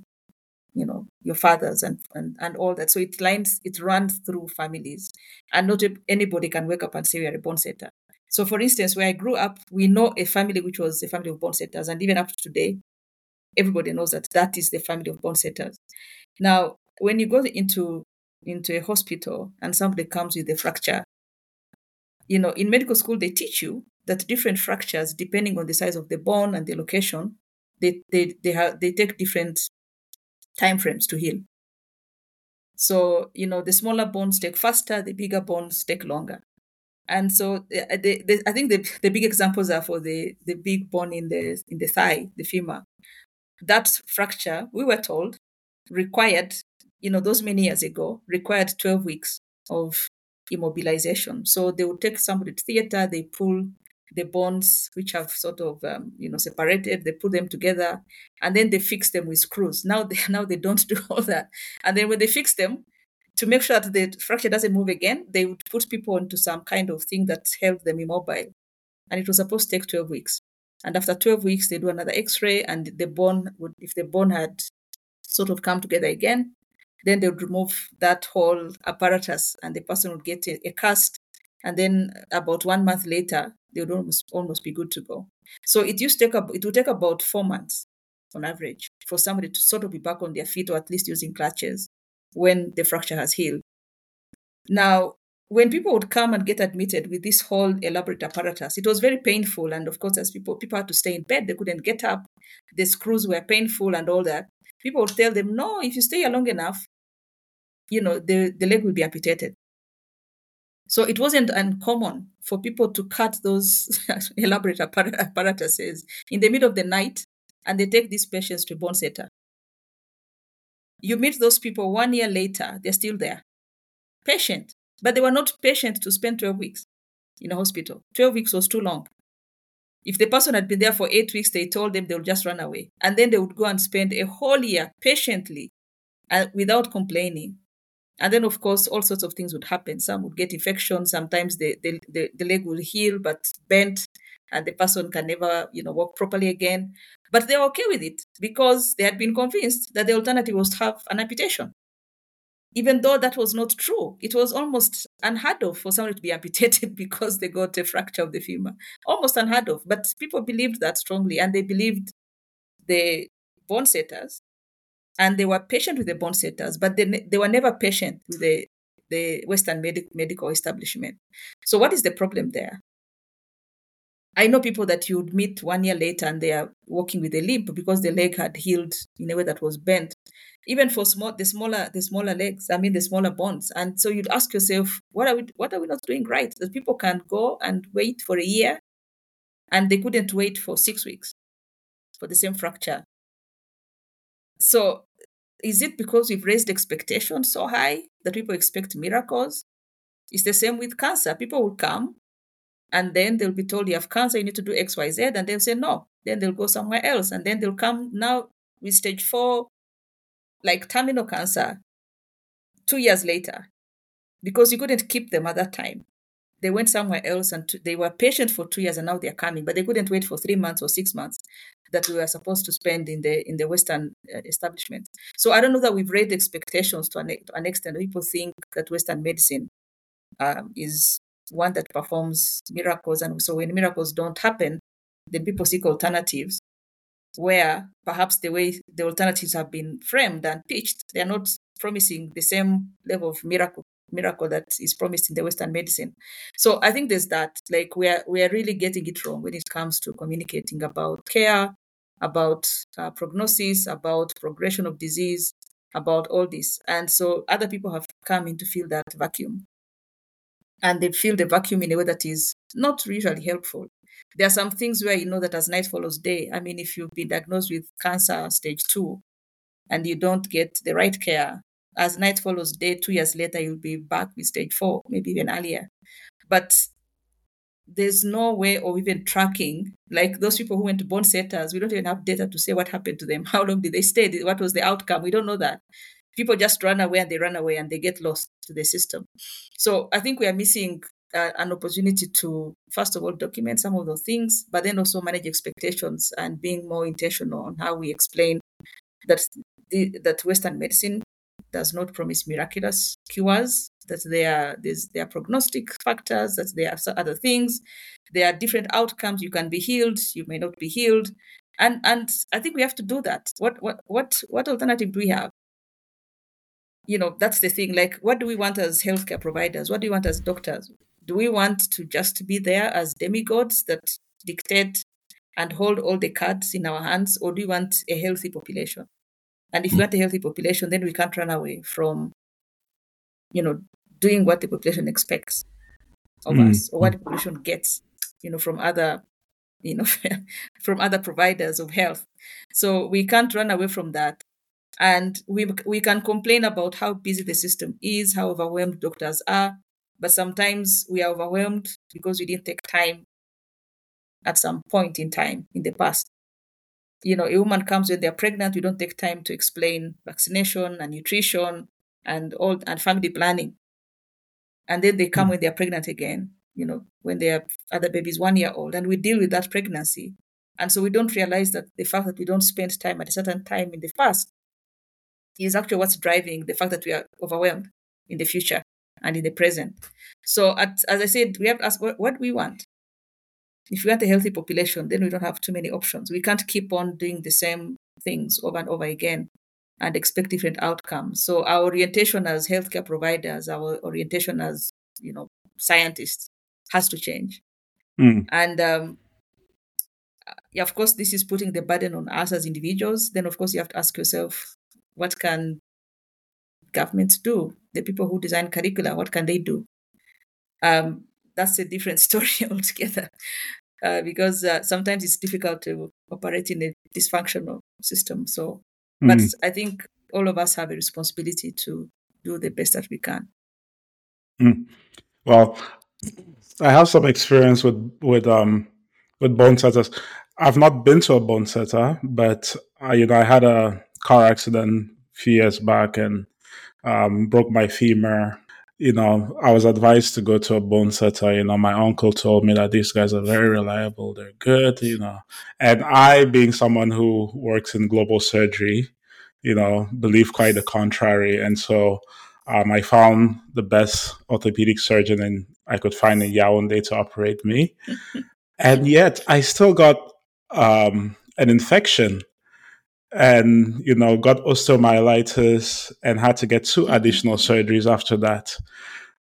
you know your fathers and, and and all that so it lines it runs through families and not anybody can wake up and say we are a bone setter so for instance where i grew up we know a family which was a family of bone setters and even up to today everybody knows that that is the family of bone setters now when you go into into a hospital and somebody comes with a fracture you know in medical school they teach you that different fractures depending on the size of the bone and the location they they they have they take different time frames to heal. So, you know, the smaller bones take faster, the bigger bones take longer. And so the, the, I think the, the big examples are for the, the big bone in the in the thigh, the femur. That fracture, we were told, required, you know, those many years ago, required 12 weeks of immobilization. So they would take somebody to theater, they pull the bones which have sort of um, you know separated they put them together and then they fix them with screws now they now they don't do all that and then when they fix them to make sure that the fracture doesn't move again they would put people into some kind of thing that held them immobile. And it was supposed to take 12 weeks. And after 12 weeks they do another x-ray and the bone would if the bone had sort of come together again then they would remove that whole apparatus and the person would get a, a cast. And then about one month later they would almost almost be good to go. So it used to take it would take about four months on average for somebody to sort of be back on their feet or at least using crutches when the fracture has healed. Now, when people would come and get admitted with this whole elaborate apparatus, it was very painful. And of course, as people people had to stay in bed, they couldn't get up. The screws were painful and all that. People would tell them, no, if you stay here long enough, you know, the, the leg will be amputated. So it wasn't uncommon for people to cut those elaborate apparatuses in the middle of the night and they take these patients to bone setter. You meet those people one year later, they're still there. Patient. But they were not patient to spend 12 weeks in a hospital. 12 weeks was too long. If the person had been there for eight weeks, they told them they would just run away. And then they would go and spend a whole year patiently and without complaining and then, of course, all sorts of things would happen. Some would get infection. Sometimes the, the, the, the leg will heal but bent, and the person can never, you know, walk properly again. But they were okay with it because they had been convinced that the alternative was to have an amputation. Even though that was not true, it was almost unheard of for somebody to be amputated because they got a fracture of the femur. Almost unheard of. But people believed that strongly, and they believed the bone setters and they were patient with the bone setters, but they, they were never patient with the, the Western medic, medical establishment. So, what is the problem there? I know people that you would meet one year later and they are walking with a limp because the leg had healed in a way that was bent. Even for small, the smaller, the smaller legs, I mean the smaller bones. And so you'd ask yourself, what are we, what are we not doing right? That people can go and wait for a year, and they couldn't wait for six weeks for the same fracture. So is it because we've raised expectations so high that people expect miracles? It's the same with cancer. People will come and then they'll be told you have cancer, you need to do X, Y, Z, and they'll say no. Then they'll go somewhere else. And then they'll come now with stage four, like terminal cancer, two years later, because you couldn't keep them at that time. They went somewhere else and they were patient for two years and now they're coming, but they couldn't wait for three months or six months that we were supposed to spend in the in the Western uh, establishment. So I don't know that we've raised expectations to an, to an extent. People think that Western medicine um, is one that performs miracles, and so when miracles don't happen, then people seek alternatives where perhaps the way the alternatives have been framed and pitched, they are not promising the same level of miracle miracle that is promised in the Western medicine. So I think there's that. Like we are we are really getting it wrong when it comes to communicating about care, about uh, prognosis, about progression of disease, about all this. And so other people have come in to fill that vacuum. And they fill the vacuum in a way that is not usually helpful. there are some things where you know that as night follows day. I mean, if you've been diagnosed with cancer stage two and you don't get the right care, as night follows day, two years later, you'll be back with stage four, maybe even earlier. But there's no way of even tracking like those people who went to bone setters we don't even have data to say what happened to them how long did they stay what was the outcome we don't know that people just run away and they run away and they get lost to the system. So i think we are missing uh, an opportunity to first of all document some of those things but then also manage expectations and being more intentional on how we explain that the, that western medicine does not promise miraculous cures that there are there's there are prognostic factors that there are other things. There are different outcomes. You can be healed. You may not be healed. And and i think we have to do that. What what what what alternative do we have you know that's the thing. Like what do we want as healthcare providers? What do we want as doctors? Do we want to just be there as demigods that dictate and hold all the cards in our hands or do we want a healthy population? And if we want a healthy population then we can't run away from you know doing what the population expects of mm. us or what the population gets you know from other you know from other providers of health. So we can't run away from that and we we can complain about how busy the system is how overwhelmed doctors are but sometimes we are overwhelmed because we didn't take time at some point in time in the past. You know a woman comes when they're pregnant we don't take time to explain vaccination and nutrition and all and family planning. And then they come mm when they're pregnant again you know when their other baby's one year old and we deal with that pregnancy. And so we don't realize that the fact that we don't spend time at a certain time in the past is actually what's driving the fact that we are overwhelmed in the future and in the present so at, as i said we have to ask what, what we want if we want a healthy population then we don't have too many options we can't keep on doing the same things over and over again and expect different outcomes. So our orientation as healthcare providers, our orientation as you know scientists, has to change. Mm. And um, yeah, of course, this is putting the burden on us as individuals. Then, of course, you have to ask yourself, what can governments do? The people who design curricula, what can they do? Um, that's a different story altogether. Uh, because uh, sometimes it's difficult to operate in a dysfunctional system. So but mm. I think all of us have a responsibility to do the best that we can. Mm. Well, I have some experience with with um with bone setters. I've not been to a bone setter, but I, you know I had a car accident a few years back and um, broke my femur you know, I was advised to go to a bone setter. You know, my uncle told me that these guys are very reliable, they're good, you know. And I, being someone who works in global surgery, you know, believe quite the contrary. And so um, I found the best orthopedic surgeon and I could find in Yaoundé to operate me. and yet I still got um, an infection and you know got osteomyelitis and had to get two mm-hmm. additional surgeries after that.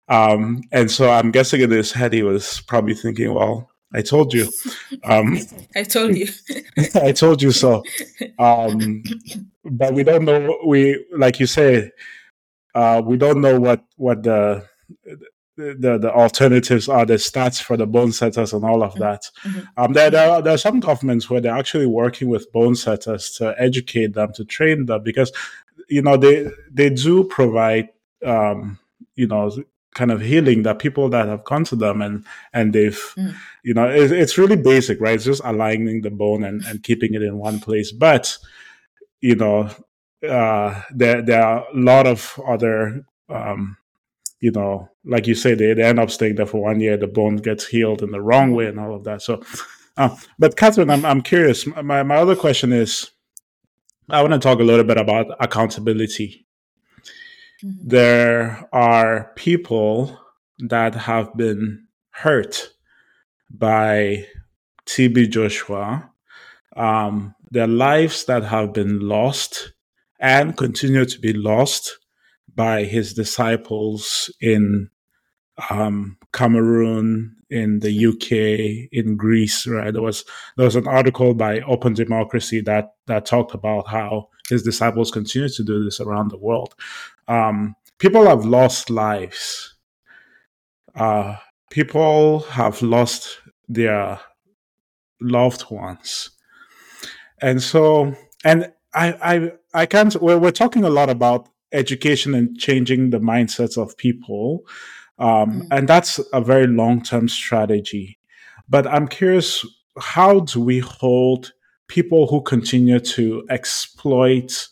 Um, and so i'm guessing in his head he was probably thinking well i told you. Um, i told you. I told you so. Um, but we don't know we like you say uh, we don't know what what the the the alternatives are the stats for the bone setters and all of mm-hmm. that. Mm-hmm. Um, there, there are, there are some governments where they're actually working with bone setters to educate them to train them because you know they they do provide um, you know kind of healing that people that have come to them and and they've mm. you know it, it's really basic right it's just aligning the bone and, and keeping it in one place but you know uh, there there are a lot of other um, you know, like you say, they, they end up staying there for one year. The bone gets healed in the wrong way and all of that. So, uh, but Catherine, I'm I'm curious. My my other question is, I want to talk a little bit about accountability. Mm-hmm. There are people that have been hurt by TB Joshua. Um, their lives that have been lost and continue to be lost by his disciples in um, Cameroon, in the UK, in Greece. Right, there was there was an article by Open Democracy that that talked about how his disciples continue to do this around the world. Um, people have lost lives. Uh, people have lost their loved ones. And so, and I, I, I can't, we're, we're talking a lot about education and changing the mindsets of people. Um, mm. And that's a very long term strategy. But I'm curious how do we hold people who continue to exploit,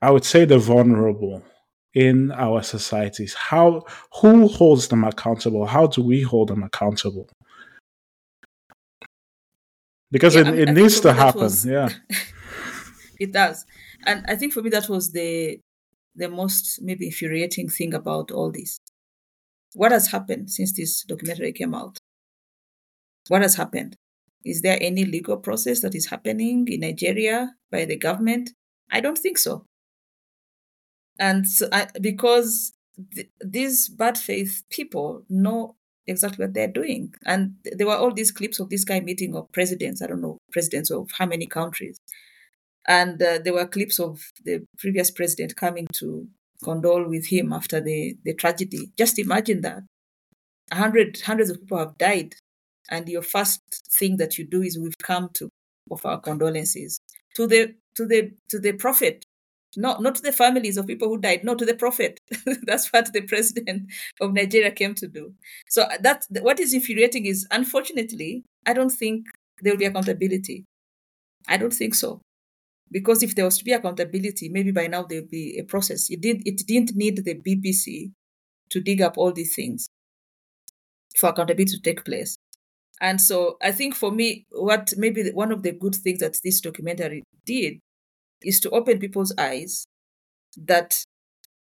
I would say, the vulnerable in our societies? How, who holds them accountable? How do we hold them accountable? Because yeah, it, I it needs to happen. Was, yeah. it does. And I think for me, that was the the most maybe infuriating thing about all this. What has happened since this documentary came out? What has happened? Is there any legal process that is happening in Nigeria by the government? I don't think so. And so I, because th- these bad faith people know exactly what they're doing. And there were all these clips of this guy meeting of presidents, I don't know, presidents of how many countries. And uh, there were clips of the previous president coming to condole with him after the, the tragedy. Just imagine that. A hundred, hundreds of people have died. And your first thing that you do is we've come to offer our condolences. To the to the to the prophet. Not not to the families of people who died no to the prophet. That's what the president of nigeria came to do. So uh, that what is infuriating is unfortunately i don't think there will be accountability. I don't think so because if there was to be accountability maybe by now there would be a process it did it didn't need the bbc to dig up all these things for accountability to take place and so I think for me, what maybe one of the good things that this documentary did is to open people's eyes that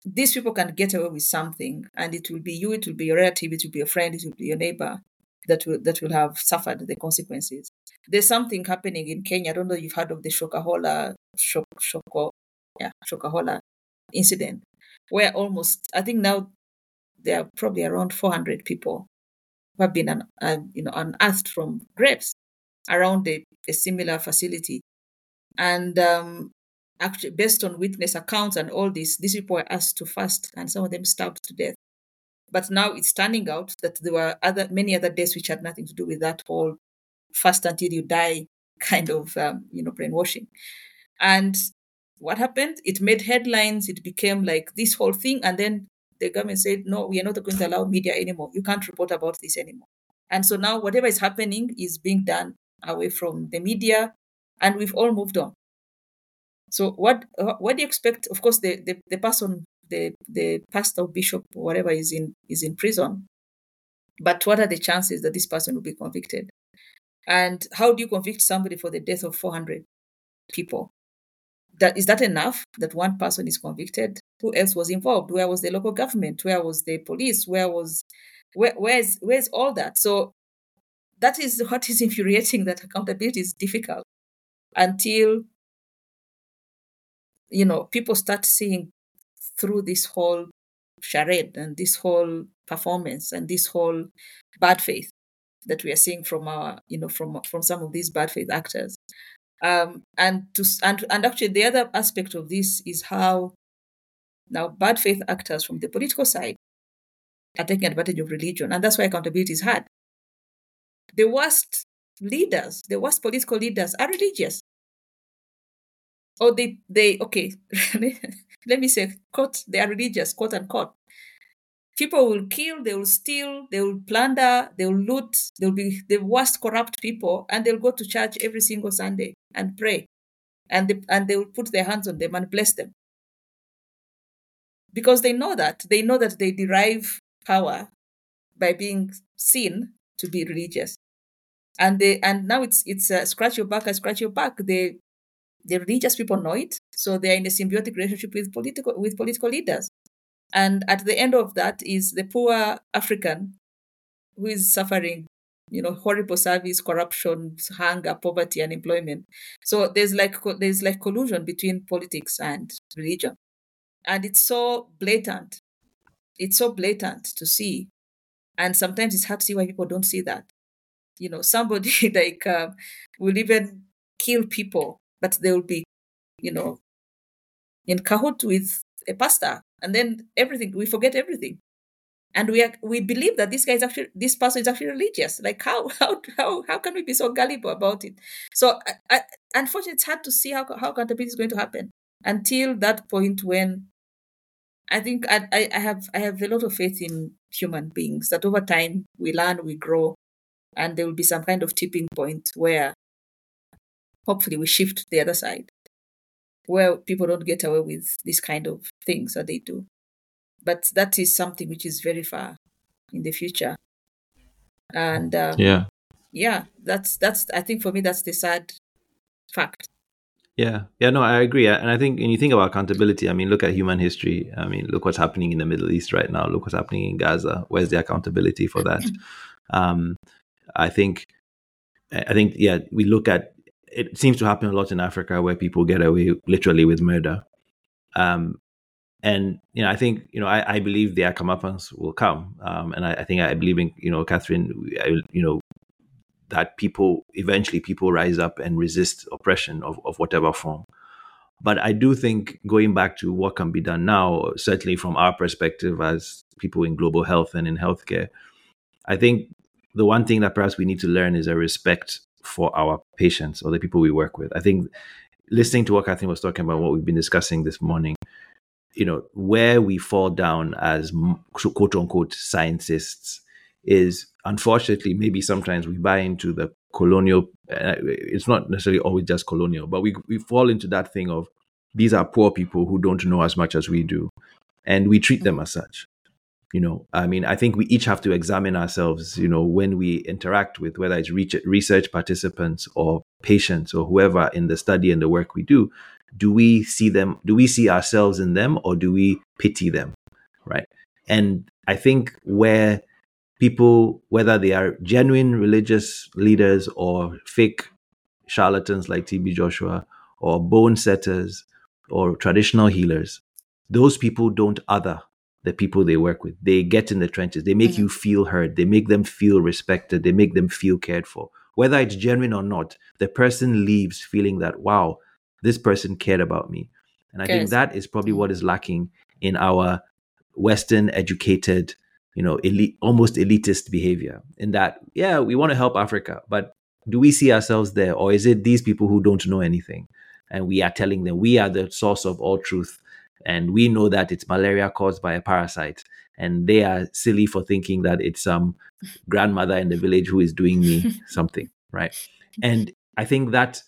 these people can get away with something and it will be you, it will be your relative, it will be your friend, it will be your neighbor that will that will have suffered the consequences. There's something happening in Kenya. I don't know if you've heard of the Shokahola Shok, Shoko, yeah, Shakahola incident, where almost I think now there are probably around 400 people who have been you know, unearthed from graves around a, a similar facility. And um, actually, based on witness accounts and all this, these people were asked to fast, and some of them starved to death. But now it's turning out that there were other many other deaths which had nothing to do with that whole fast until you die kind of um, you know brainwashing. And what happened? It made headlines. It became like this whole thing, and then the government said, no, we are not going to allow media anymore. You can't report about this anymore. And so now whatever is happening is being done away from the media, and we've all moved on. So what uh, what do you expect? Of course, the, the, the person, the the pastor, bishop, whatever is in is in prison. But what are the chances that this person will be convicted? And how do you convict somebody for the death of 400 people? that is that enough that one person is convicted? Who else was involved? Where was the local government? Where was the police? Where was where, where's where's all that? So that is what is infuriating that accountability is difficult until you know people start seeing through this whole charade and this whole performance and this whole bad faith that we are seeing from our you know from from some of these bad faith actors um, and to and and actually the other aspect of this is how now bad faith actors from the political side are taking advantage of religion, and that's why accountability is hard. The worst leaders, the worst political leaders, are religious. Or they they okay, let me say quote they are religious quote unquote people will kill, they will steal, they will plunder, they will loot, they'll be the worst corrupt people, and they'll go to church every single Sunday and pray. And they, and they will put their hands on them and bless them. Because they know that. They know that they derive power by being seen to be religious. And they and now it's it's uh, scratch your back, I scratch your back. They the religious people know it, so they are in a symbiotic relationship with political with political leaders. And at the end of that is the poor African who is suffering, you know, horrible service, corruption, hunger, poverty, unemployment. So there's like there's like collusion between politics and religion, and it's so blatant. It's so blatant to see, and sometimes it's hard to see why people don't see that. You know, somebody like uh, will even kill people, but they will be, you know, in cahoot with a pastor and then everything we forget everything and we are, we believe that this guy is actually this person is actually religious. Like how how how how can we be so gullible about it? So I, I, unfortunately, it's hard to see how how accountability is going to happen until that point when I think I, I, have I have a lot of faith in human beings that over time we learn, we grow, and there will be some kind of tipping point where hopefully we shift to the other side, where people don't get away with this kind of things that they do. But that is something which is very far in the future. And um, yeah. yeah that's that's i think for me that's the sad fact. Yeah. Yeah no i agree. And i think when you think about accountability i mean look at human history. I mean look what's happening in the middle east right now. Look what's happening in gaza. Where's the accountability for that? Um i think i think yeah we look at it seems to happen a lot in africa where people get away literally with murder um and you know, I think you know, I, I believe the comeuppance will come, um, and I, I, think I believe in you know, Catherine, I, you know, that people eventually people rise up and resist oppression of, of whatever form. But I do think going back to what can be done now, certainly from our perspective as people in global health and in healthcare, I think the one thing that perhaps we need to learn is a respect for our patients or the people we work with. I think listening to what Catherine was talking about, what we've been discussing this morning, you know where we fall down as quote unquote scientists is unfortunately maybe sometimes we buy into the colonial uh, it's not necessarily always just colonial but we we fall into that thing of these are poor people who don't know as much as we do and we treat them as such you know i mean i think we each have to examine ourselves you know when we interact with whether it's research participants or patients or whoever in the study and the work we do do we see them do we see ourselves in them or do we pity them right? And i think where people whether they are genuine religious leaders or fake charlatans like tb joshua or bone setters or traditional healers those people don't other the people they work with they get in the trenches they make mm-hmm. you feel heard they make them feel respected they make them feel cared for whether it's genuine or not the person leaves feeling that wow this person cared about me. And I think that is probably what is lacking in our Western educated, you know, elite, almost elitist behavior. In that, yeah, we want to help Africa, but do we see ourselves there? Or is it these people who don't know anything? And we are telling them we are the source of all truth. And we know that it's malaria caused by a parasite. And they are silly for thinking that it's some grandmother in the village who is doing me something, right? And I think that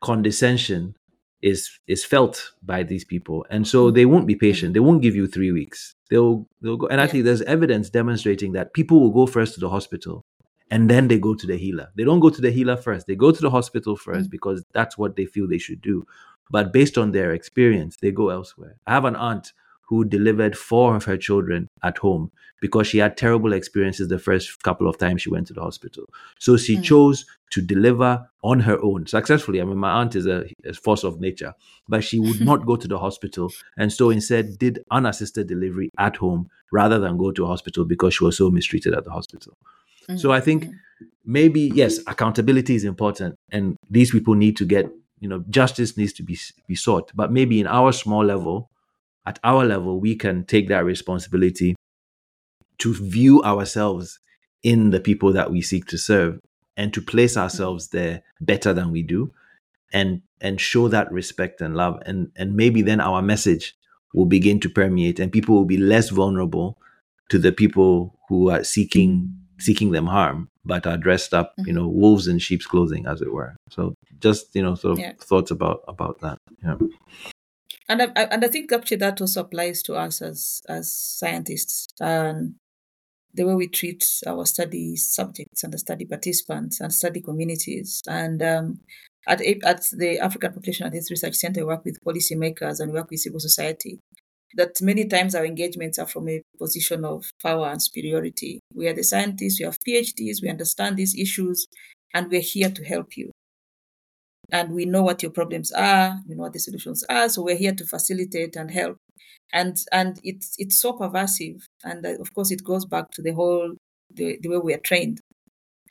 condescension is is felt by these people. And so they won't be patient. They won't give you three weeks. They'll they'll go and actually there's evidence demonstrating that people will go first to the hospital and then they go to the healer they don't go to the healer first they go to the hospital 1st mm-hmm. because that's what they feel they should do but based on their experience they go elsewhere i have an aunt who delivered four of her children at home because she had terrible experiences the first couple of times she went to the hospital. So she mm. chose to deliver on her own successfully. I mean, my aunt is a, a, force of nature, but she would not go to the hospital. And so instead did unassisted delivery at home rather than go to a hospital because she was so mistreated at the hospital. So I think mm. maybe, yes, accountability is important. And these people need to get, you know, justice needs to be, be sought. But maybe in our small level, at our level, we can take that responsibility to view ourselves in the people that we seek to serve and to place ourselves there better than we do and and show that respect and love and and maybe then our message will begin to permeate and people will be less vulnerable to the people who are seeking seeking them harm but are dressed up you know wolves in sheep's clothing as it were so just you know sort of yeah. thoughts about about that yeah and I, and I think actually that also applies to us as as scientists and the way we treat our study subjects and the study participants and study communities. And um, at at the African Population Health Research Center, we work with policymakers and we work with civil society. That many times our engagements are from a position of power and superiority. We are the scientists, we have PhDs, we understand these issues, and we're here to help you. And we know what your problems are we know what the solutions are so we're here to facilitate and help. And and it's it's so pervasive and uh, of course it goes back to the whole the, the way we are trained.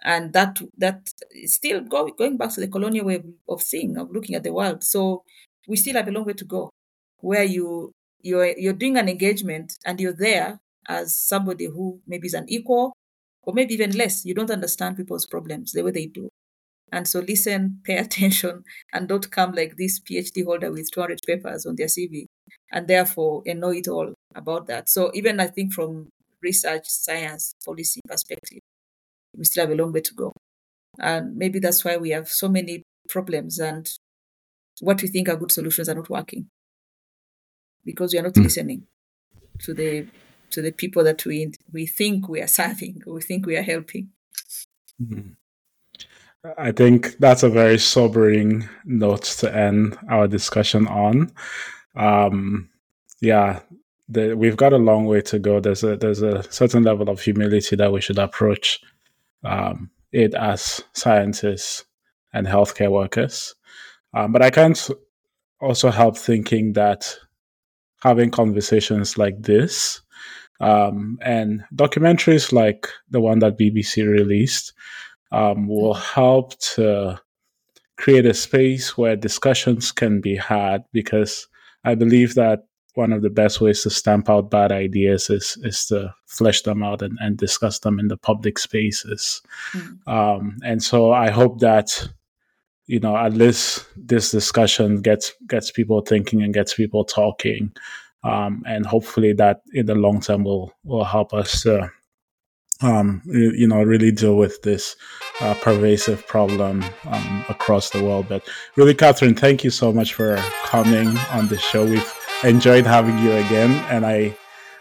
And that that is still go, going back to the colonial way of, of seeing of looking at the world. So we still have a long way to go. Where you you're you're doing an engagement and you're there as somebody who maybe is an equal or maybe even less. You don't understand people's problems the way they do. And so listen, pay attention, and don't come like this PhD holder with 200 papers on their CV and therefore know it all about that. So even I think from research, science, policy perspective, we still have a long way to go. And maybe that's why we have so many problems and what we think are good solutions are not working because we are not mm. listening to the to the people that we we think we are serving, we think we are helping. Mm. I think that's a very sobering note to end our discussion on. Um, yeah, the, we've got a long way to go. There's a there's a certain level of humility that we should approach um, it as scientists and healthcare workers. Um, but I can't also help thinking that having conversations like this um, and documentaries like the one that BBC released um, will help to create a space where discussions can be had because I believe that one of the best ways to stamp out bad ideas is is to flesh them out and, and discuss them in the public spaces. Mm. Um, and so I hope that you know at least this discussion gets gets people thinking and gets people talking. Um, and hopefully that in the long term will will help us to um, you, know, really deal with this uh, pervasive problem um, across the world. But really, Catherine, thank you so much for coming on the show. We've enjoyed having you again, and I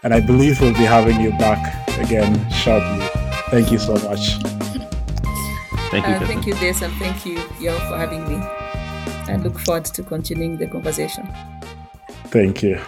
and I believe we'll be having you back again shortly. Thank you so much. Thank you. Uh, thank you, Des, and thank you, Yao, for having me. I look forward to continuing the conversation. Thank you.